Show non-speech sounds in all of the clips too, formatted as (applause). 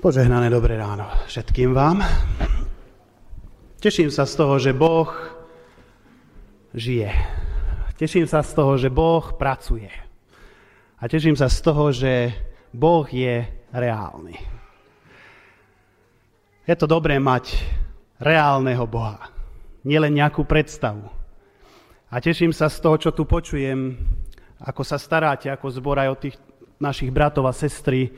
Požehnané dobré ráno všetkým vám. Teším sa z toho, že Boh žije. Teším sa z toho, že Boh pracuje. A teším sa z toho, že Boh je reálny. Je to dobré mať reálneho Boha, nielen nejakú predstavu. A teším sa z toho, čo tu počujem, ako sa staráte ako zbor aj o tých našich bratov a sestry,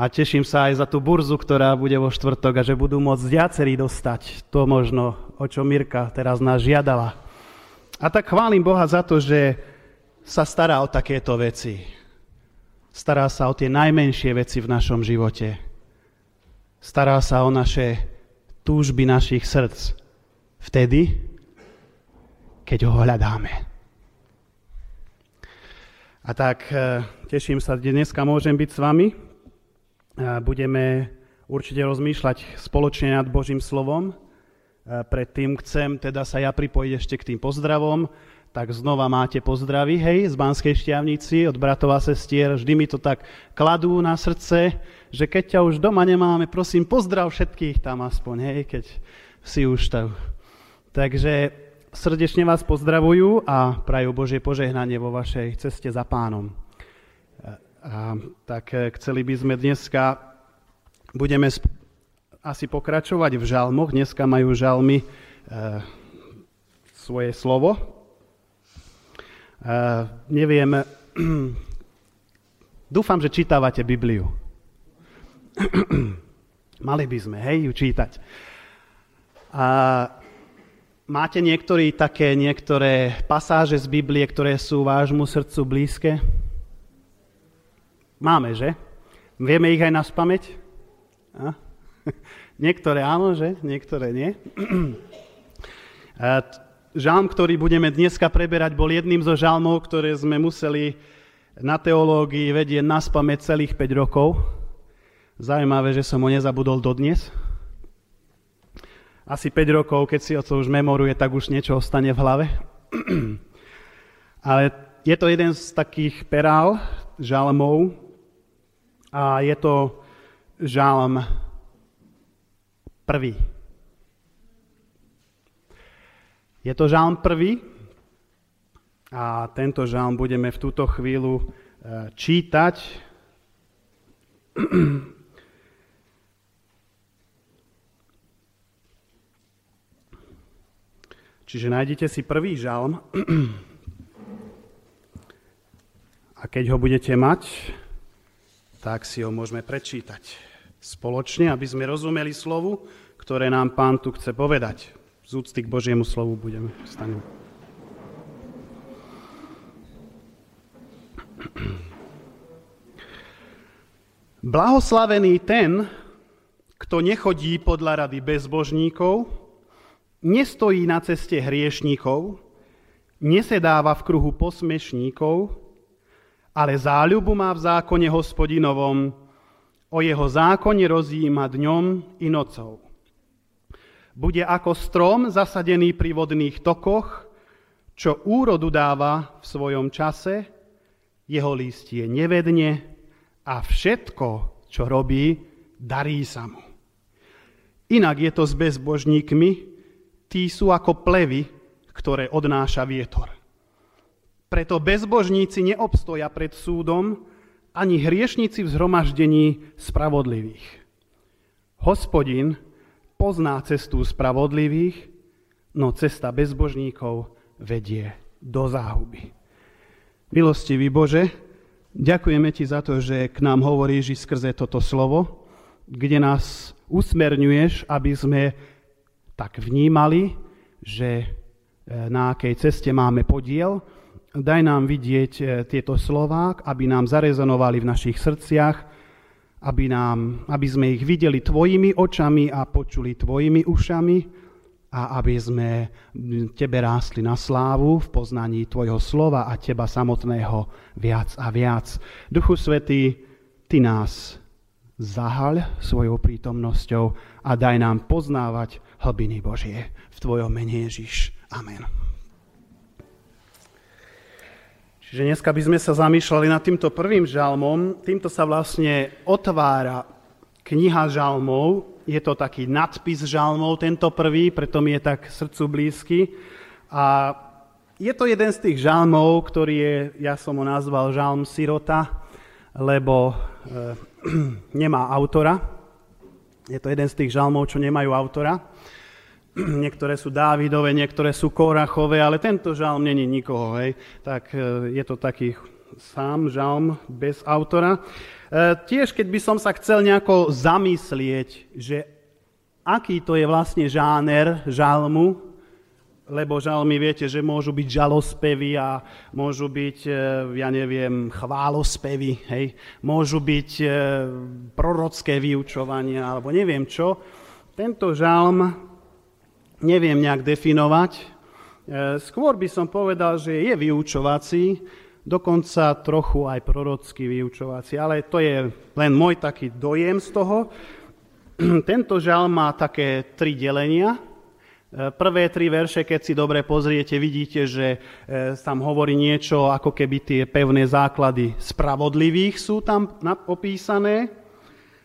a teším sa aj za tú burzu, ktorá bude vo štvrtok a že budú môcť viacerí dostať to možno, o čo Mirka teraz nás žiadala. A tak chválim Boha za to, že sa stará o takéto veci. Stará sa o tie najmenšie veci v našom živote. Stará sa o naše túžby našich srdc. Vtedy, keď ho hľadáme. A tak eh, teším sa, že dneska môžem byť s vami budeme určite rozmýšľať spoločne nad Božím slovom. Predtým chcem teda sa ja pripojiť ešte k tým pozdravom. Tak znova máte pozdravy, hej, z Banskej šťavnici, od bratov a sestier. Vždy mi to tak kladú na srdce, že keď ťa už doma nemáme, prosím, pozdrav všetkých tam aspoň, hej, keď si už tam. Takže srdečne vás pozdravujú a prajú Božie požehnanie vo vašej ceste za pánom. A, tak e, chceli by sme dneska, budeme asi pokračovať v žalmoch. Dneska majú žalmy e, svoje slovo. E, neviem, (clears throat) dúfam, že čítavate Bibliu. (clears throat) Mali by sme, hej, ju čítať. A máte niektorí také niektoré pasáže z Biblie, ktoré sú vášmu srdcu blízke? Máme, že? Vieme ich aj na spameť? A? (laughs) Niektoré áno, že? Niektoré nie. (clears throat) Žalm, ktorý budeme dneska preberať, bol jedným zo žalmov, ktoré sme museli na teológii vedieť na spameť celých 5 rokov. Zaujímavé, že som ho nezabudol dodnes. Asi 5 rokov, keď si o to už memoruje, tak už niečo ostane v hlave. (clears throat) Ale je to jeden z takých perál, žalmov, a je to žálm prvý. Je to žálm prvý a tento žálm budeme v túto chvíľu e, čítať. (clears throat) Čiže nájdete si prvý žalm (clears throat) a keď ho budete mať, tak si ho môžeme prečítať spoločne, aby sme rozumeli slovu, ktoré nám pán tu chce povedať. Z úcty k Božiemu slovu budeme stať. Blahoslavený ten, kto nechodí podľa rady bezbožníkov, nestojí na ceste hriešníkov, nesedáva v kruhu posmešníkov, ale záľubu má v zákone hospodinovom, o jeho zákone rozjíma dňom i nocou. Bude ako strom zasadený pri vodných tokoch, čo úrodu dáva v svojom čase, jeho listie nevedne a všetko, čo robí, darí sa mu. Inak je to s bezbožníkmi, tí sú ako plevy, ktoré odnáša vietor. Preto bezbožníci neobstoja pred súdom, ani hriešníci v zhromaždení spravodlivých. Hospodin pozná cestu spravodlivých, no cesta bezbožníkov vedie do záhuby. Milostivý Bože, ďakujeme Ti za to, že k nám hovoríš skrze toto slovo, kde nás usmerňuješ, aby sme tak vnímali, že e, na akej ceste máme podiel, Daj nám vidieť e, tieto slová, aby nám zarezonovali v našich srdciach, aby, nám, aby sme ich videli tvojimi očami a počuli tvojimi ušami a aby sme tebe rástli na slávu v poznaní tvojho slova a teba samotného viac a viac. Duchu Svetý, ty nás zahaľ svojou prítomnosťou a daj nám poznávať hlbiny Božie. V tvojom mene Ježiš. Amen. Čiže dneska by sme sa zamýšľali nad týmto prvým žalmom. Týmto sa vlastne otvára kniha žalmov. Je to taký nadpis žalmov, tento prvý, preto mi je tak srdcu blízky. A je to jeden z tých žalmov, ktorý je, ja som ho nazval žalm sirota, lebo e, (clears throat) nemá autora. Je to jeden z tých žalmov, čo nemajú autora. (clears throat) Niektoré sú Dávidové, niektoré sú Korachové, ale tento žalm není nikoho. Hej. Tak e, je to taký sám žalm bez autora. E, tiež, keď by som sa chcel nejako zamyslieť, že aký to je vlastne žáner žalmu, lebo žalmy viete, že môžu byť žalospevy a môžu byť, e, ja neviem, chválospevy, hej? môžu byť prorocké vyučovania, alebo neviem čo. Tento žalm neviem nejak definovať. E, skôr by som povedal, že je vyučovací, dokonca trochu aj prorocký vyučovací, ale to je len môj taký dojem z toho. (clears throat) Tento žalm má také tri delenia. Prvé tri verše, keď si dobre pozriete, vidíte, že e, tam hovorí niečo, ako keby tie pevné základy spravodlivých sú tam opísané.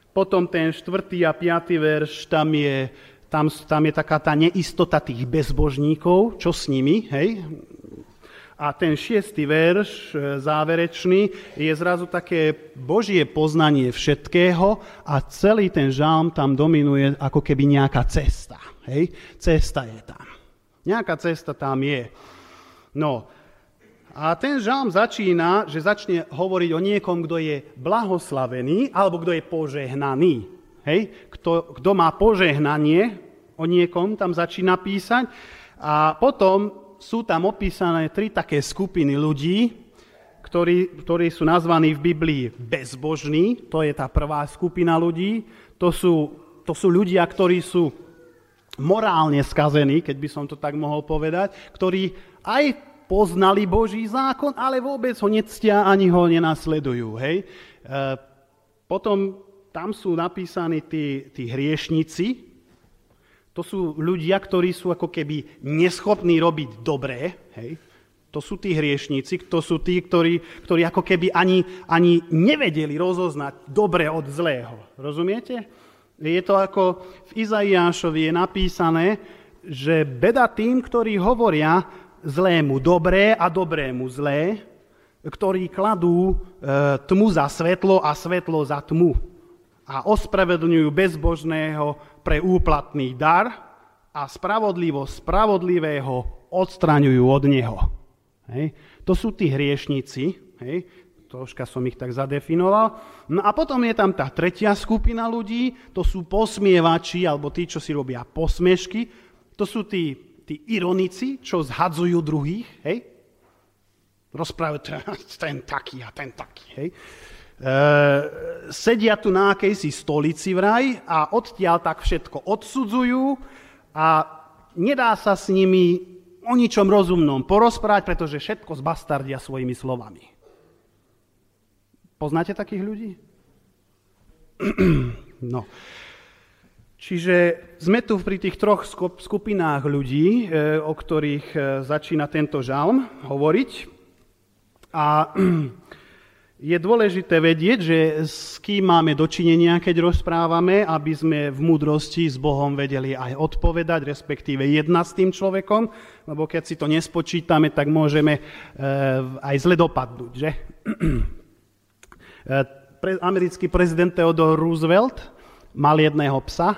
Potom ten štvrtý a piatý verš, tam je, tam, tam je taká tá neistota tých bezbožníkov, čo s nimi, hej? A ten šiestý verš, e, záverečný, je zrazu také božie poznanie všetkého a celý ten žalm tam dominuje ako keby nejaká cesta. Hej? Cesta je tam. Nejaká cesta tam je. No, a ten žalm začína, že začne hovoriť o niekom, kto je blahoslavený, alebo kto je požehnaný. Hej? Kto, kto má požehnanie, o niekom tam začína písať. A potom sú tam opísané tri také skupiny ľudí, ktorí, ktorí sú nazvaní v Biblii bezbožní. To je tá prvá skupina ľudí. To sú, to sú ľudia, ktorí sú morálne skazení, keď by som to tak mohol povedať, ktorí aj poznali Boží zákon, ale vôbec ho nectia ani ho nenasledujú. Hej? E, potom tam sú napísaní tí, tí hriešnici, to sú ľudia, ktorí sú ako keby neschopní robiť dobré, hej? To sú tí hriešníci, to sú tí, ktorí, ktorí ako keby ani, ani nevedeli rozoznať dobre od zlého. Rozumiete? Je to ako v Izaiášovi je napísané, že beda tým, ktorí hovoria zlému dobré a dobrému zlé, ktorí kladú e, tmu za svetlo a svetlo za tmu a ospravedlňujú bezbožného pre úplatný dar a spravodlivo spravodlivého odstraňujú od neho. Hej. To sú tí hriešnici, hej troška som ich tak zadefinoval. No a potom je tam tá tretia skupina ľudí, to sú posmievači, alebo tí, čo si robia posmiešky. To sú tí, tí ironici, čo zhadzujú druhých, hej? Rozprávajú ten taký a ten taký, hej? E, sedia tu na akejsi stolici vraj a odtiaľ tak všetko odsudzujú a nedá sa s nimi o ničom rozumnom porozprávať, pretože všetko zbastardia svojimi slovami. Poznáte takých ľudí? (clears throat) No. Čiže sme tu pri tých troch skupinách ľudí, e, o ktorých e, začína tento žalm hovoriť. A (clears throat) je dôležité vedieť, že s kým máme dočinenia, keď rozprávame, aby sme v múdrosti s Bohom vedeli aj odpovedať, respektíve jedna s tým človekom, lebo keď si to nespočítame, tak môžeme e, aj zle dopadnúť, že? (clears throat) Eh, americký prezident Theodore Roosevelt mal jedného psa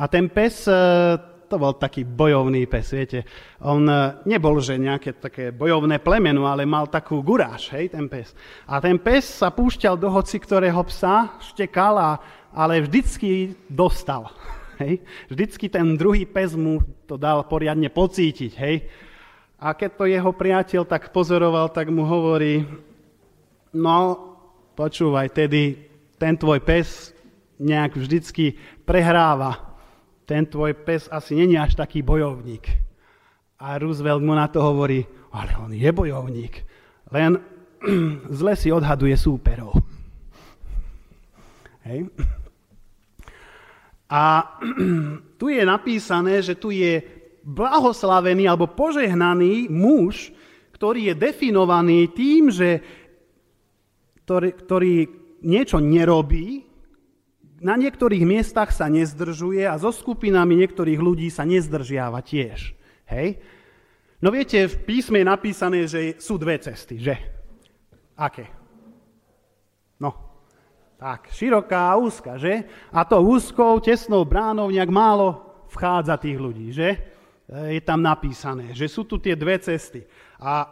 a ten pes, eh, to bol taký bojovný pes, viete. On eh, nebol, že nejaké také bojovné plemeno, ale mal takú guráž, hej, ten pes. A ten pes sa púšťal do hoci ktorého psa, štekal, a, ale vždycky dostal. (laughs) Hej. Vždycky ten druhý pes mu to dal poriadne pocítiť. Hej. A keď to jeho priateľ tak pozoroval, tak mu hovorí, no počúvaj, tedy ten tvoj pes nejak vždycky prehráva. Ten tvoj pes asi není až taký bojovník. A Roosevelt mu na to hovorí, ale on je bojovník, len (clears throat) zle si odhaduje súperov. Hej. A (clears throat) tu je napísané, že tu je blahoslavený alebo požehnaný muž, ktorý je definovaný tým, že ktorý, ktorý niečo nerobí, na niektorých miestach sa nezdržuje a so skupinami niektorých ľudí sa nezdržiava tiež. Hej? No viete, v písme je napísané, že sú dve cesty, že? Aké? No, tak, široká a úzka, že? A to úzkou, tesnou bránou nejak málo vchádza tých ľudí, že? Je tam napísané, že sú tu tie dve cesty. A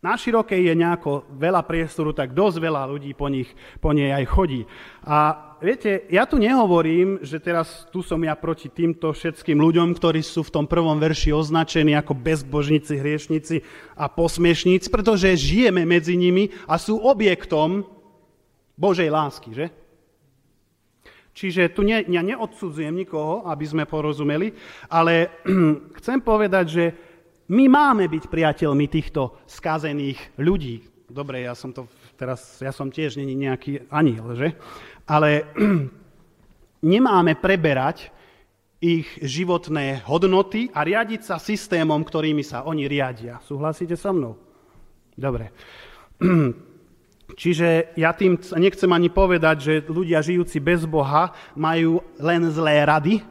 na širokej je nejako veľa priestoru, tak dosť veľa ľudí po, nich, po nej aj chodí. A viete, ja tu nehovorím, že teraz tu som ja proti týmto všetkým ľuďom, ktorí sú v tom prvom verši označení ako bezbožníci, hriešnici a posmiešníci, pretože žijeme medzi nimi a sú objektom Božej lásky, že? Čiže tu ne, ja neodsudzujem nikoho, aby sme porozumeli, ale (clears throat) chcem povedať, že my máme byť priateľmi týchto skazených ľudí. Dobre, ja som to teraz, ja som tiež není nejaký aniel, že? Ale (clears throat) nemáme preberať ich životné hodnoty a riadiť sa systémom, ktorými sa oni riadia. Súhlasíte so mnou? Dobre. (clears throat) Čiže ja tým nechcem ani povedať, že ľudia žijúci bez Boha majú len zlé rady.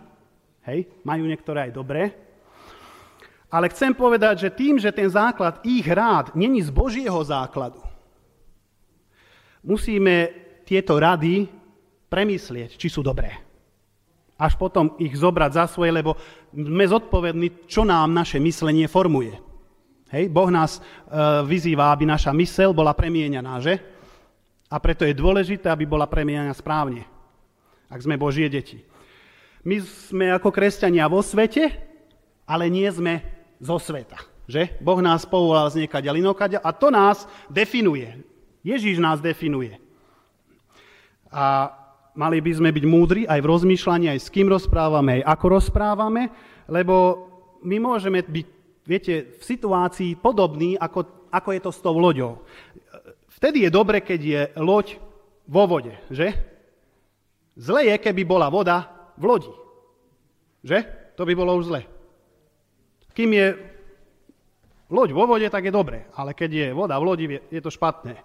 Hej, majú niektoré aj dobré, ale chcem povedať, že tým, že ten základ ich rád není z Božieho základu, musíme tieto rady premyslieť, či sú dobré. Až potom ich zobrať za svoje, lebo sme zodpovední, čo nám naše myslenie formuje. Hej? Boh nás e, vyzýva, aby naša mysel bola premieňaná, že? A preto je dôležité, aby bola premieňaná správne, ak sme Božie deti. My sme ako kresťania vo svete, ale nie sme zo sveta. Že? Boh nás povolal z niekaďa inokaďa a to nás definuje. Ježíš nás definuje. A mali by sme byť múdri aj v rozmýšľaní, aj s kým rozprávame, aj ako rozprávame, lebo my môžeme byť, viete, v situácii podobný, ako, ako je to s tou loďou. Vtedy je dobre, keď je loď vo vode, že? Zle je, keby bola voda v lodi. Že? To by bolo už zle. Kým je loď vo vode, tak je dobre, ale keď je voda v lodi, je to špatné.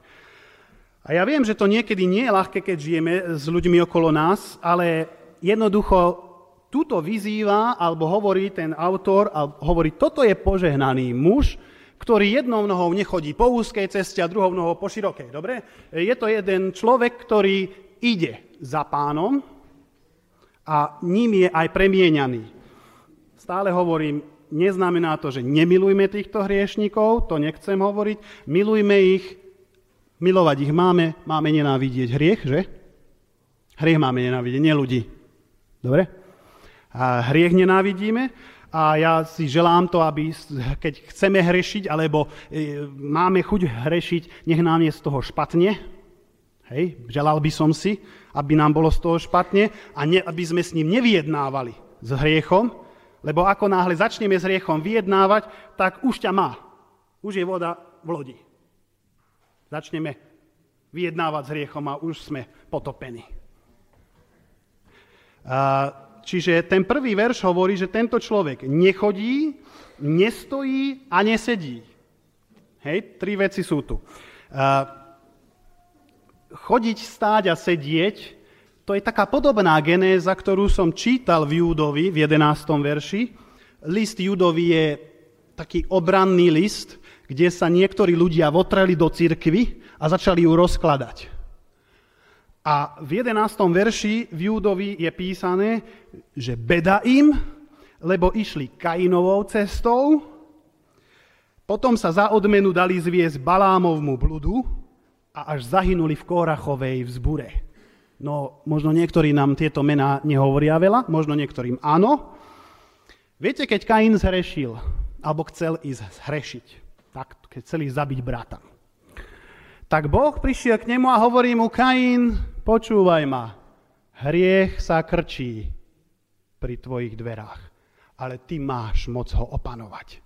A ja viem, že to niekedy nie je ľahké, keď žijeme s ľuďmi okolo nás, ale jednoducho túto vyzýva, alebo hovorí ten autor, a hovorí, toto je požehnaný muž, ktorý jednou nohou nechodí po úzkej ceste a druhou nohou po širokej. Dobre? Je to jeden človek, ktorý ide za pánom a ním je aj premieňaný. Stále hovorím, neznamená to, že nemilujme týchto hriešnikov, to nechcem hovoriť, milujme ich, milovať ich máme, máme nenávidieť hriech, že? Hriech máme nenávidieť, nie ľudí. Dobre? A hriech nenávidíme a ja si želám to, aby keď chceme hrešiť, alebo e, máme chuť hrešiť, nech nám je z toho špatne. Hej, želal by som si, aby nám bolo z toho špatne a ne, aby sme s ním nevyjednávali s hriechom, lebo ako náhle začneme s hriechom vyjednávať, tak už ťa má. Už je voda v lodi. Začneme vyjednávať s hriechom a už sme potopení. Čiže ten prvý verš hovorí, že tento človek nechodí, nestojí a nesedí. Hej, tri veci sú tu. Chodiť, stáť a sedieť to je taká podobná genéza, ktorú som čítal v Júdovi v 11. verši. List Júdovi je taký obranný list, kde sa niektorí ľudia votreli do cirkvy a začali ju rozkladať. A v 11. verši v Júdovi je písané, že beda im, lebo išli Kainovou cestou, potom sa za odmenu dali zviesť Balámovmu bludu a až zahynuli v Kórachovej vzbure. No, možno niektorí nám tieto mená nehovoria veľa, možno niektorým áno. Viete, keď Kain zhrešil, alebo chcel ísť zhrešiť, tak keď chcel ísť zabiť brata, tak Boh prišiel k nemu a hovorí mu, Kain, počúvaj ma, hriech sa krčí pri tvojich dverách, ale ty máš moc ho opanovať.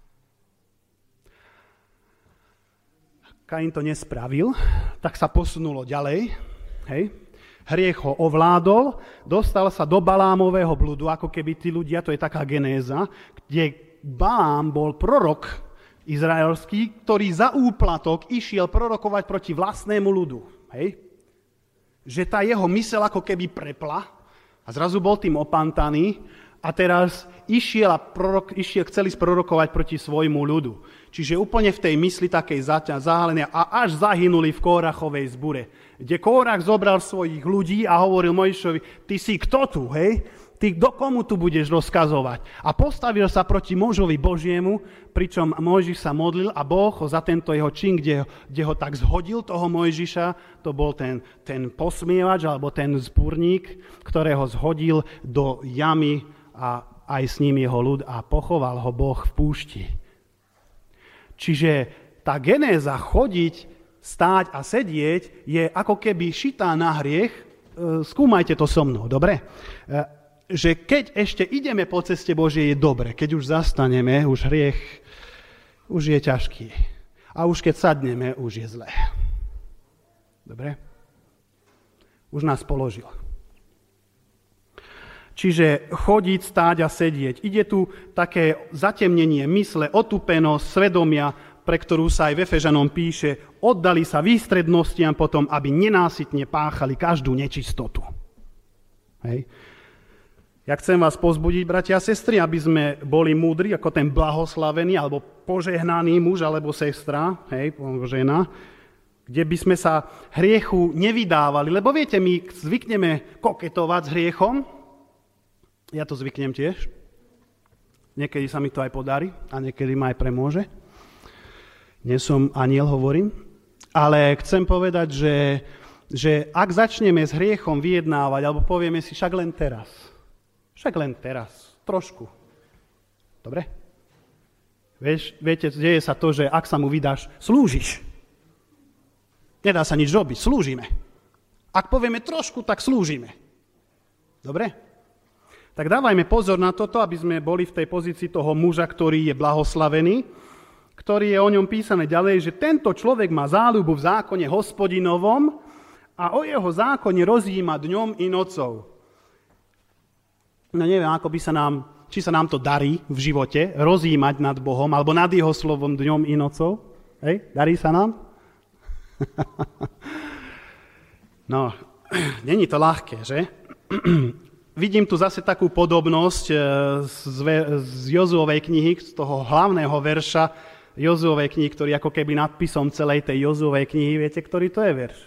Kain to nespravil, tak sa posunulo ďalej, hej, hriech ho ovládol, dostal sa do Balámového blúdu, ako keby tí ľudia, to je taká genéza, kde Balám bol prorok izraelský, ktorý za úplatok išiel prorokovať proti vlastnému ľudu. Hej? Že tá jeho mysel ako keby prepla A zrazu bol tým opantaný a teraz išiel, a prorok, išiel chceli sprorokovať proti svojmu ľudu. Čiže úplne v tej mysli takej zahalenia a až zahynuli v Kórachovej zbure, kde Kórach zobral svojich ľudí a hovoril Mojšovi, ty si kto tu, hej? Ty do komu tu budeš rozkazovať? A postavil sa proti mužovi Božiemu, pričom Mojžiš sa modlil a Boh za tento jeho čin, kde, kde ho tak zhodil, toho Mojžiša, to bol ten, ten posmievač alebo ten zbúrník, ktorého zhodil do jamy a aj s ním jeho ľud a pochoval ho Boh v púšti. Čiže tá genéza chodiť, stáť a sedieť je ako keby šitá na hriech. E, skúmajte to so mnou, dobre? Že keď ešte ideme po ceste Božie, je dobre. Keď už zastaneme, už hriech už je ťažký. A už keď sadneme, už je zlé. Dobre? Už nás položil. Čiže chodiť, stáť a sedieť. Ide tu také zatemnenie mysle, otupenosť, svedomia, pre ktorú sa aj v Efežanom píše, oddali sa výstrednostiam potom, aby nenásytne páchali každú nečistotu. Hej. Ja chcem vás pozbudiť, bratia a sestry, aby sme boli múdri ako ten blahoslavený alebo požehnaný muž alebo sestra, hej, žena, kde by sme sa hriechu nevydávali. Lebo viete, my zvykneme koketovať s hriechom. Ja to zvyknem tiež. Niekedy sa mi to aj podarí a niekedy ma aj premôže. Nie som aniel, hovorím. Ale chcem povedať, že, že ak začneme s hriechom vyjednávať, alebo povieme si však len teraz – však len teraz, trošku. Dobre? Vieš, viete, deje sa to, že ak sa mu vydáš, slúžiš. Nedá sa nič robiť, slúžime. Ak povieme trošku, tak slúžime. Dobre? Tak dávajme pozor na toto, aby sme boli v tej pozícii toho muža, ktorý je blahoslavený, ktorý je o ňom písané ďalej, že tento človek má záľubu v zákone hospodinovom a o jeho zákone rozjíma dňom i nocou no neviem, ako by sa nám, či sa nám to darí v živote, rozímať nad Bohom, alebo nad Jeho slovom dňom i nocou. Hej, darí sa nám? (laughs) no, (clears throat) není to ľahké, že? (clears throat) Vidím tu zase takú podobnosť e, z Jozuovej knihy, z toho hlavného verša Jozuovej knihy, ktorý ako keby nadpisom celej tej Jozuovej knihy, viete, ktorý to je verš?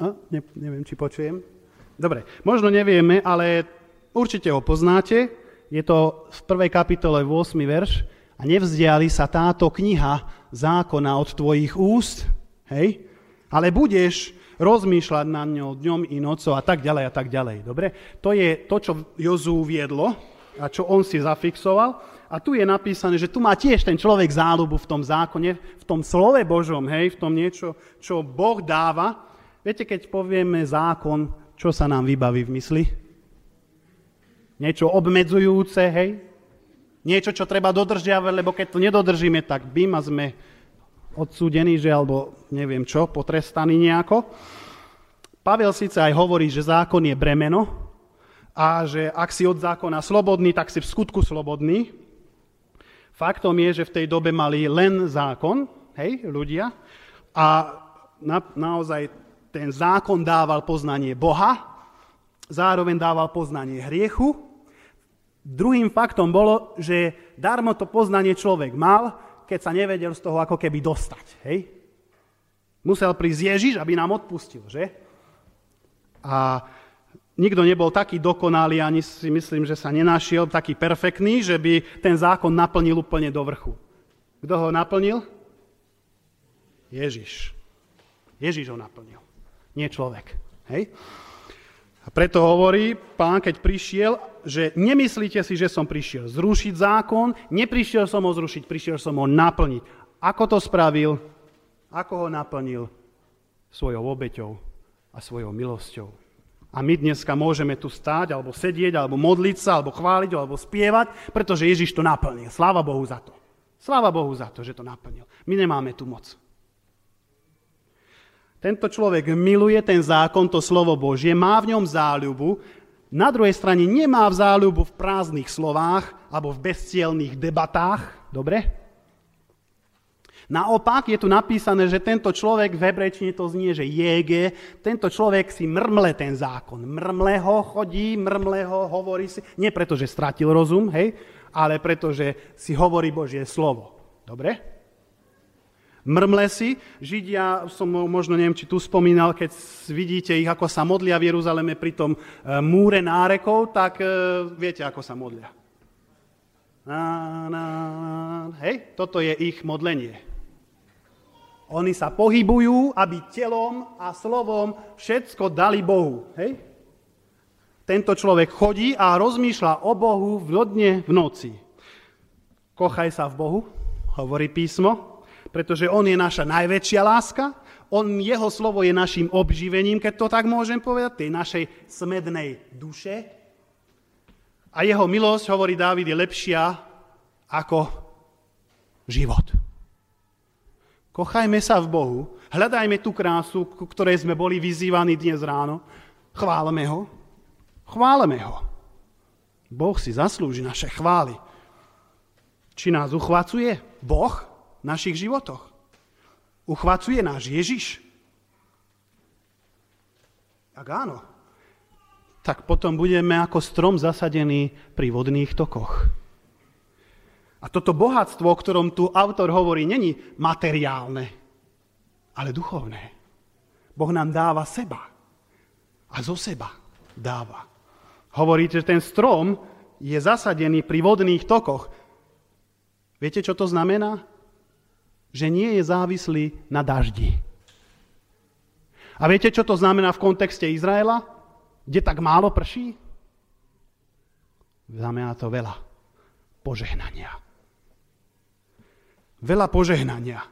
A, ne, neviem, či počujem. Dobre, možno nevieme, ale určite ho poznáte. Je to v prvej kapitole 8. verš. A nevzdiali sa táto kniha zákona od tvojich úst, hej? Ale budeš rozmýšľať na ňou dňom i nocou a tak ďalej a tak ďalej. Dobre? To je to, čo Jozú viedlo a čo on si zafixoval. A tu je napísané, že tu má tiež ten človek záľubu v tom zákone, v tom slove Božom, hej, v tom niečo, čo Boh dáva. Viete, keď povieme zákon, čo sa nám vybaví v mysli? Niečo obmedzujúce, hej? Niečo, čo treba dodržiavať, lebo keď to nedodržíme, tak bym a sme odsúdení, že alebo neviem čo, potrestaní nejako. Pavel síce aj hovorí, že zákon je bremeno a že ak si od zákona slobodný, tak si v skutku slobodný. Faktom je, že v tej dobe mali len zákon, hej, ľudia, a na, naozaj ten zákon dával poznanie Boha, zároveň dával poznanie hriechu. Druhým faktom bolo, že darmo to poznanie človek mal, keď sa nevedel z toho ako keby dostať. Hej? Musel prísť Ježiš, aby nám odpustil, že? A nikto nebol taký dokonalý, ani si myslím, že sa nenašiel taký perfektný, že by ten zákon naplnil úplne do vrchu. Kto ho naplnil? Ježiš. Ježiš ho naplnil nie človek. Hej? A preto hovorí pán, keď prišiel, že nemyslíte si, že som prišiel zrušiť zákon, neprišiel som ho zrušiť, prišiel som ho naplniť. Ako to spravil? Ako ho naplnil? Svojou obeťou a svojou milosťou. A my dneska môžeme tu stáť, alebo sedieť, alebo modliť sa, alebo chváliť, alebo spievať, pretože Ježiš to naplnil. Sláva Bohu za to. Sláva Bohu za to, že to naplnil. My nemáme tu moc. Tento človek miluje ten zákon, to slovo Božie, má v ňom záľubu, na druhej strane nemá v záľubu v prázdnych slovách alebo v bezcielných debatách. Dobre? Naopak je tu napísané, že tento človek, v hebrejčine to znie, že jege, tento človek si mrmle ten zákon. Mrmle ho chodí, mrmle ho hovorí si, nie preto, že stratil rozum, hej, ale preto, že si hovorí Božie slovo. Dobre? Mrmle si, Židia, som možno neviem, či tu spomínal, keď vidíte ich, ako sa modlia v Jeruzaleme pri tom e, múre nárekov, tak e, viete, ako sa modlia. Hej, toto je ich modlenie. Oni sa pohybujú, aby telom a slovom všetko dali Bohu. Hej? Tento človek chodí a rozmýšľa o Bohu v dne v noci. Kochaj sa v Bohu, hovorí písmo, pretože On je naša najväčšia láska, on, jeho slovo je našim obživením, keď to tak môžem povedať, tej našej smednej duše. A jeho milosť, hovorí Dávid, je lepšia ako život. Kochajme sa v Bohu, hľadajme tú krásu, ku ktorej sme boli vyzývaní dnes ráno, chválme ho, chválme ho. Boh si zaslúži naše chvály. Či nás uchvacuje Boh v našich životoch? Uchvacuje náš Ježiš? Ak áno, tak potom budeme ako strom zasadený pri vodných tokoch. A toto bohatstvo, o ktorom tu autor hovorí, není materiálne, ale duchovné. Boh nám dáva seba. A zo seba dáva. Hovorí, že ten strom je zasadený pri vodných tokoch. Viete, čo to znamená? Že nie je závislý na daždi. A viete, čo to znamená v kontexte Izraela? Kde tak málo prší? Znamená to veľa požehnania veľa požehnania,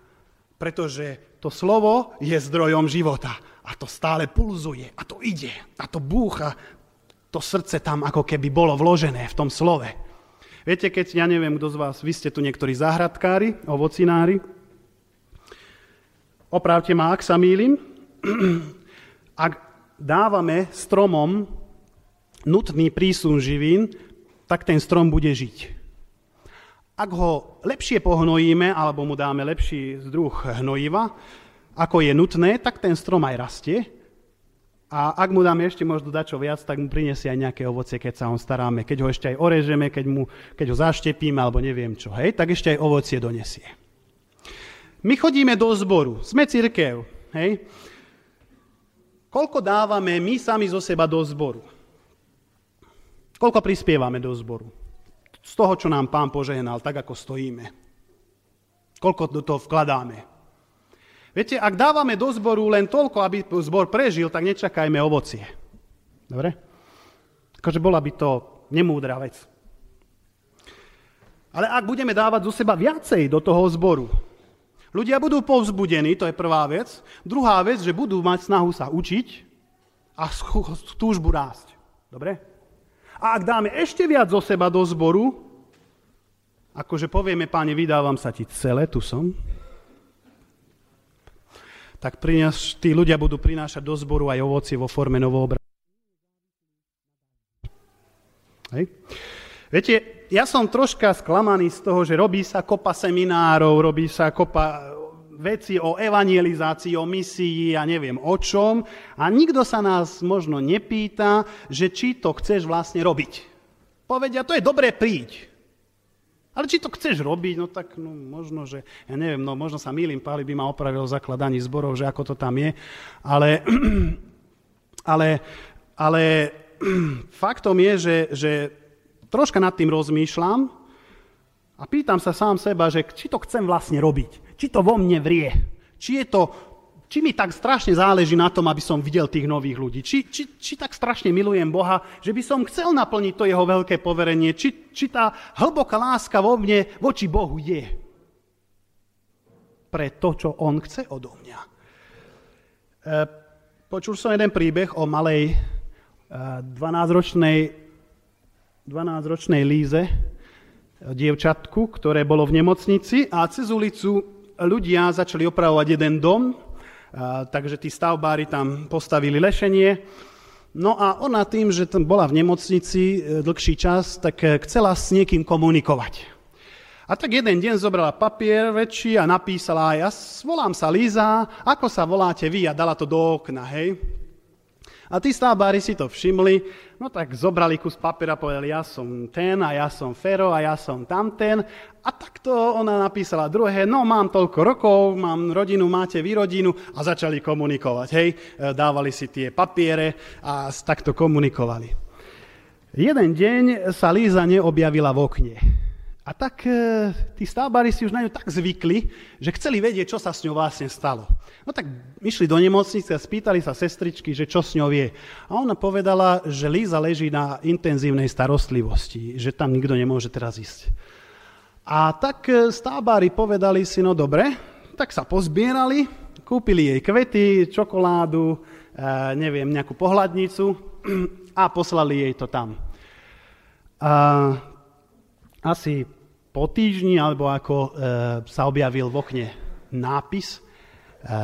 pretože to slovo je zdrojom života a to stále pulzuje a to ide a to búcha. To srdce tam ako keby bolo vložené v tom slove. Viete, keď, ja neviem, kto z vás, vy ste tu niektorí záhradkári, ovocinári, opravte ma, ak sa mýlim, (clears throat) ak dávame stromom nutný prísun živín, tak ten strom bude žiť. Ak ho lepšie pohnojíme, alebo mu dáme lepší druh hnojiva, ako je nutné, tak ten strom aj rastie. A ak mu dáme ešte možno dačo viac, tak mu prinesie aj nejaké ovocie, keď sa on staráme. Keď ho ešte aj orežeme, keď, mu, keď ho zaštepíme, alebo neviem čo, hej, tak ešte aj ovocie donesie. My chodíme do zboru, sme církev, hej. Koľko dávame my sami zo seba do zboru? Koľko prispievame do zboru? z toho, čo nám pán požehnal, tak ako stojíme. Koľko do toho vkladáme. Viete, ak dávame do zboru len toľko, aby zbor prežil, tak nečakajme ovocie. Dobre? Takže bola by to nemúdra vec. Ale ak budeme dávať zo seba viacej do toho zboru, ľudia budú povzbudení, to je prvá vec. Druhá vec, že budú mať snahu sa učiť a túžbu rásť. Dobre? A ak dáme ešte viac zo seba do zboru, akože povieme, páne, vydávam sa ti celé, tu som, tak prinaš, tí ľudia budú prinášať do zboru aj ovocie vo forme novoobrazu. Hej. Viete, ja som troška sklamaný z toho, že robí sa kopa seminárov, robí sa kopa veci o evangelizácii, o misii a neviem o čom a nikto sa nás možno nepýta, že či to chceš vlastne robiť. Povedia, to je dobré príď. Ale či to chceš robiť, no tak no, možno, že, ja neviem, no možno sa mýlim, Páli by ma opravil o zakladaní zborov, že ako to tam je, ale, (clears throat) ale, ale (clears throat) faktom je, že, že troška nad tým rozmýšľam a pýtam sa sám seba, že či to chcem vlastne robiť či to vo mne vrie. Či, je to, či mi tak strašne záleží na tom, aby som videl tých nových ľudí. Či, či, či tak strašne milujem Boha, že by som chcel naplniť to jeho veľké poverenie. Či, či tá hlboká láska vo mne voči Bohu je. Pre to, čo on chce odo mňa. E, počul som jeden príbeh o malej 12-ročnej e, 12-ročnej Líze, dievčatku, ktoré bolo v nemocnici a cez ulicu ľudia začali opravovať jeden dom, takže tí stavbári tam postavili lešenie. No a ona tým, že tam bola v nemocnici e, dlhší čas, tak e, chcela s niekým komunikovať. A tak jeden deň zobrala papier väčší a napísala, ja volám sa Líza, ako sa voláte vy? A dala to do okna, hej. A tí stábári si to všimli, no tak zobrali kus papiera, povedali, ja som ten a ja som Fero a ja som tamten. A takto ona napísala druhé, no mám toľko rokov, mám rodinu, máte vy rodinu a začali komunikovať, hej. E, dávali si tie papiere a takto komunikovali. Jeden deň sa Líza neobjavila v okne. A tak e, tí stavbári si už na ňu tak zvykli, že chceli vedieť, čo sa s ňou vlastne stalo. No tak išli do nemocnice a spýtali sa sestričky, že čo s ňou je. A ona povedala, že Líza leží na intenzívnej starostlivosti, že tam nikto nemôže teraz ísť. A tak e, stavbári povedali si, no dobre, tak sa pozbierali, kúpili jej kvety, čokoládu, e, neviem, nejakú pohľadnicu (clears throat) a poslali jej to tam. A asi po týždni, alebo ako e, sa objavil v okne nápis,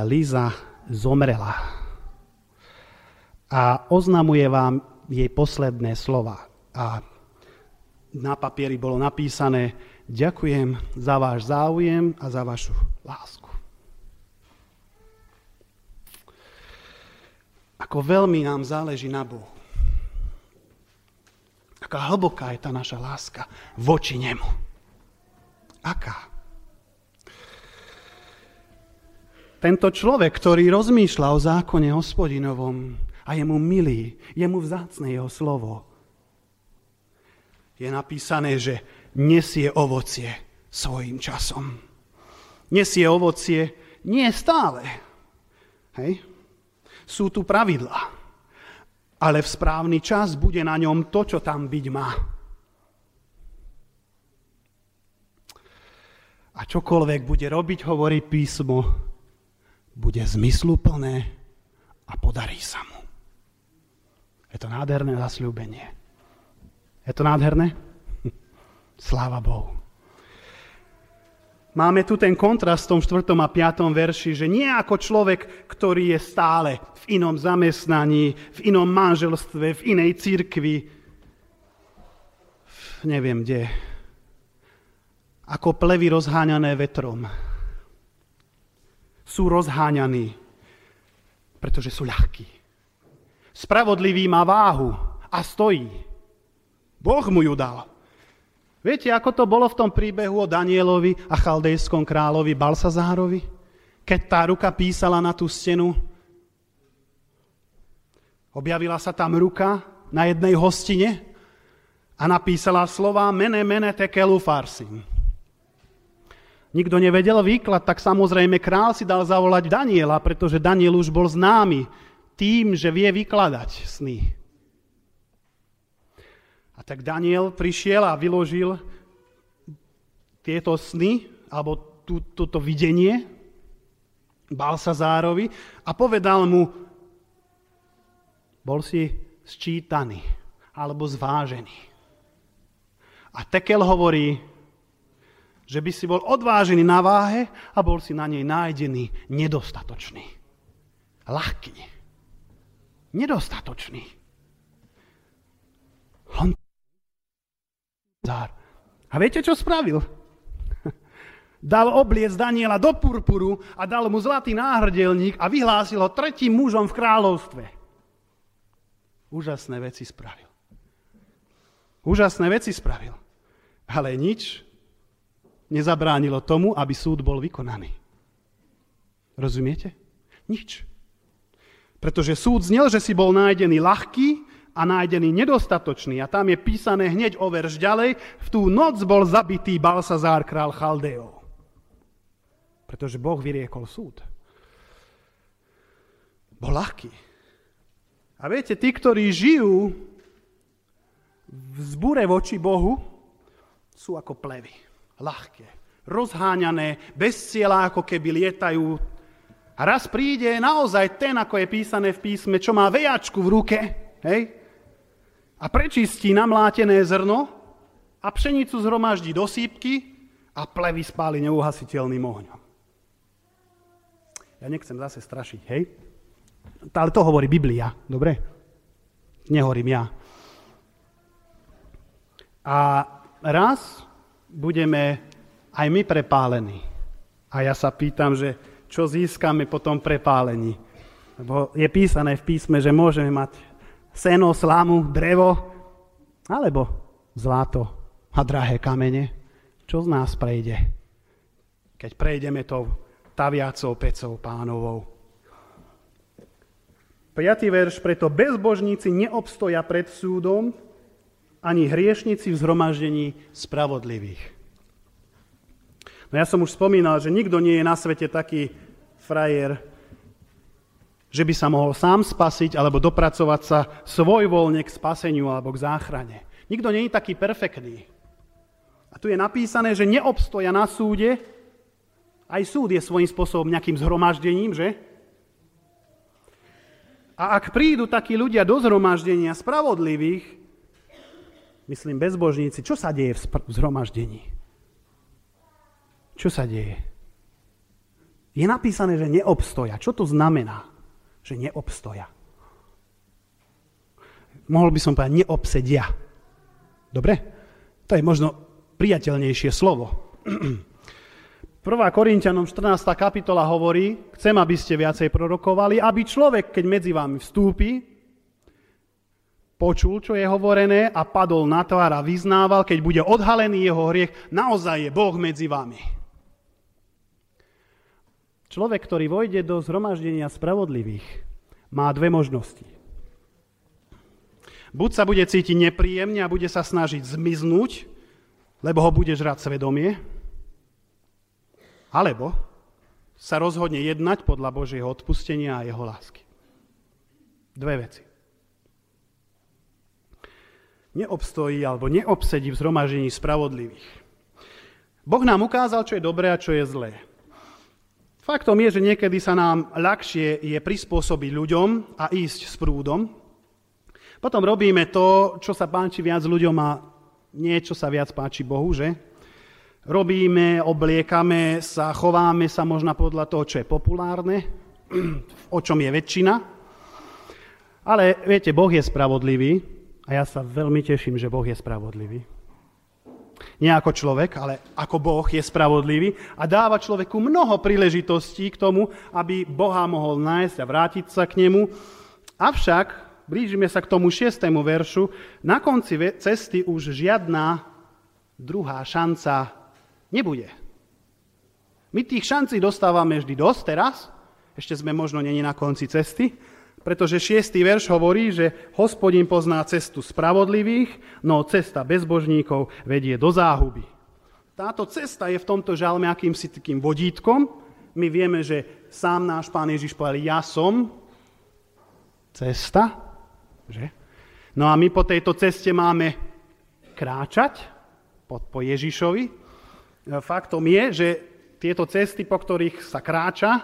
Líza zomrela. A oznamuje vám jej posledné slova. A na papieri bolo napísané, ďakujem za váš záujem a za vašu lásku. Ako veľmi nám záleží na Bohu. Aká hlboká je tá naša láska voči nemu. Aká? Tento človek, ktorý rozmýšľa o zákone hospodinovom a je mu milý, je mu vzácne jeho slovo, je napísané, že nesie ovocie svojim časom. Nesie ovocie nie stále. Hej? Sú tu pravidlá. Ale v správny čas bude na ňom to, čo tam byť má. A čokoľvek bude robiť, hovorí písmo, bude zmysluplné a podarí sa mu. Je to nádherné zasľúbenie. Je to nádherné? (laughs) Sláva Bohu. Máme tu ten kontrast v tom 4. a 5. verši, že nie ako človek, ktorý je stále v inom zamestnaní, v inom manželstve, v inej cirkvi, neviem kde, ako plevy rozháňané vetrom. Sú rozháňaní, pretože sú ľahkí. Spravodlivý má váhu a stojí. Boh mu ju dal. Viete, ako to bolo v tom príbehu o Danielovi a chaldejskom kráľovi Balsazárovi? Keď tá ruka písala na tú stenu, objavila sa tam ruka na jednej hostine a napísala slova mene mene tekelu farsim. Nikto nevedel výklad, tak samozrejme král si dal zavolať Daniela, pretože Daniel už bol známy tým, že vie vykladať sny. A tak Daniel prišiel a vyložil tieto sny, alebo tú, toto videnie Balsazárovi a povedal mu, bol si sčítaný alebo zvážený. A Tekel hovorí, že by si bol odvážený na váhe a bol si na nej nájdený nedostatočný. Ľahký. Nedostatočný. A viete, čo spravil? (laughs) Dal obliec Daniela do purpuru a dal mu zlatý náhrdelník a vyhlásil ho tretím mužom v kráľovstve. Úžasné veci spravil. Úžasné veci spravil. Ale nič nezabránilo tomu, aby súd bol vykonaný. Rozumiete? Nič. Pretože súd znel, že si bol nájdený ľahký a nájdený nedostatočný. A tam je písané hneď o verš ďalej, v tú noc bol zabitý Balsazár král Chaldeov. Pretože Boh vyriekol súd. Bol ľahký. A viete, tí, ktorí žijú v zbure voči Bohu, sú ako plevy ľahké, rozháňané, bez cieľa, ako keby lietajú. A raz príde naozaj ten, ako je písané v písme, čo má vejačku v ruke, hej? A prečistí namlátené zrno a pšenicu zhromaždí do sípky a plevy spáli neuhasiteľným ohňom. Ja nechcem zase strašiť, hej? Ale to hovorí Biblia, dobre? Nehovorím ja. A raz budeme aj my prepálení. A ja sa pýtam, že čo získame po tom prepálení. Lebo je písané v písme, že môžeme mať seno, slamu, drevo, alebo zlato a drahé kamene. Čo z nás prejde, keď prejdeme tou taviacou pecou pánovou? Piatý verš, preto bezbožníci neobstoja pred súdom, ani hriešnici v zhromaždení spravodlivých. No ja som už spomínal, že nikto nie je na svete taký frajer, že by sa mohol sám spasiť alebo dopracovať sa svojvoľne k spaseniu alebo k záchrane. Nikto nie je taký perfektný. A tu je napísané, že neobstoja na súde, aj súd je svojím spôsobom nejakým zhromaždením, že? A ak prídu takí ľudia do zhromaždenia spravodlivých, myslím bezbožníci, čo sa deje v, zhromaždení? Čo sa deje? Je napísané, že neobstoja. Čo to znamená, že neobstoja? Mohol by som povedať neobsedia. Dobre? To je možno priateľnejšie slovo. (clears throat) 1. Korintianom 14. kapitola hovorí, chcem, aby ste viacej prorokovali, aby človek, keď medzi vami vstúpi, počul, čo je hovorené a padol na tvár a vyznával, keď bude odhalený jeho hriech, naozaj je Boh medzi vami. Človek, ktorý vojde do zhromaždenia spravodlivých, má dve možnosti. Buď sa bude cítiť nepríjemne a bude sa snažiť zmiznúť, lebo ho bude žrať svedomie, alebo sa rozhodne jednať podľa Božieho odpustenia a jeho lásky. Dve veci. Neobstojí alebo neobsedí v zhromaždení spravodlivých. Boh nám ukázal, čo je dobré a čo je zlé. Faktom je, že niekedy sa nám ľahšie je prispôsobiť ľuďom a ísť s prúdom. Potom robíme to, čo sa páči viac ľuďom a niečo sa viac páči Bohu, že? robíme, obliekame sa, chováme sa možno podľa toho, čo je populárne, (clears throat) o čom je väčšina. Ale viete, Boh je spravodlivý a ja sa veľmi teším, že Boh je spravodlivý. Nie ako človek, ale ako Boh je spravodlivý a dáva človeku mnoho príležitostí k tomu, aby Boha mohol nájsť a vrátiť sa k nemu. Avšak, blížime sa k tomu šiestému veršu, na konci cesty už žiadna druhá šanca nebude. My tých šancí dostávame vždy dosť teraz, ešte sme možno není na konci cesty, pretože šiestý verš hovorí, že hospodin pozná cestu spravodlivých, no cesta bezbožníkov vedie do záhuby. Táto cesta je v tomto žalme akýmsi takým vodítkom. My vieme, že sám náš pán Ježiš povedal, ja som cesta, že? No a my po tejto ceste máme kráčať po Ježišovi, E, faktom je, že tieto cesty, po ktorých sa kráča,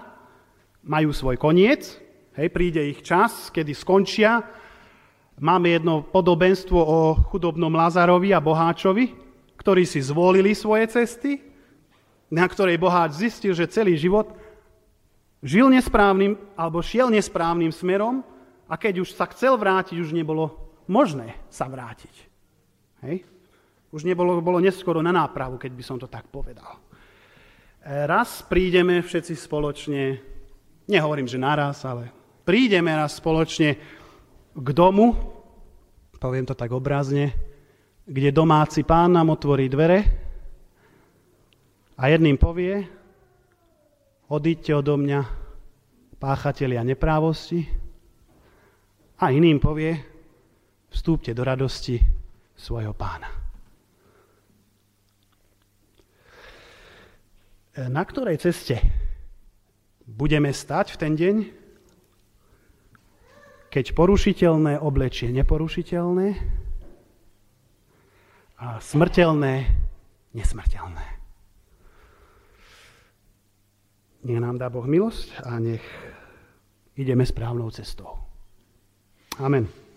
majú svoj koniec, hej, príde ich čas, kedy skončia. Máme jedno podobenstvo o chudobnom Lazarovi a boháčovi, ktorí si zvolili svoje cesty, na ktorej boháč zistil, že celý život žil nesprávnym alebo šiel nesprávnym smerom a keď už sa chcel vrátiť, už nebolo možné sa vrátiť. Hej? Už nebolo, bolo neskoro na nápravu, keď by som to tak povedal. E, raz prídeme všetci spoločne, nehovorím, že naraz, ale prídeme raz spoločne k domu, poviem to tak obrazne, kde domáci pán nám otvorí dvere a jedným povie, odíďte odo mňa, páchatelia neprávosti, a iným povie, vstúpte do radosti svojho pána. na ktorej ceste budeme stať v ten deň, keď porušiteľné oblečie neporušiteľné a smrteľné nesmrteľné. Nech nám dá Boh milosť a nech ideme správnou cestou. Amen.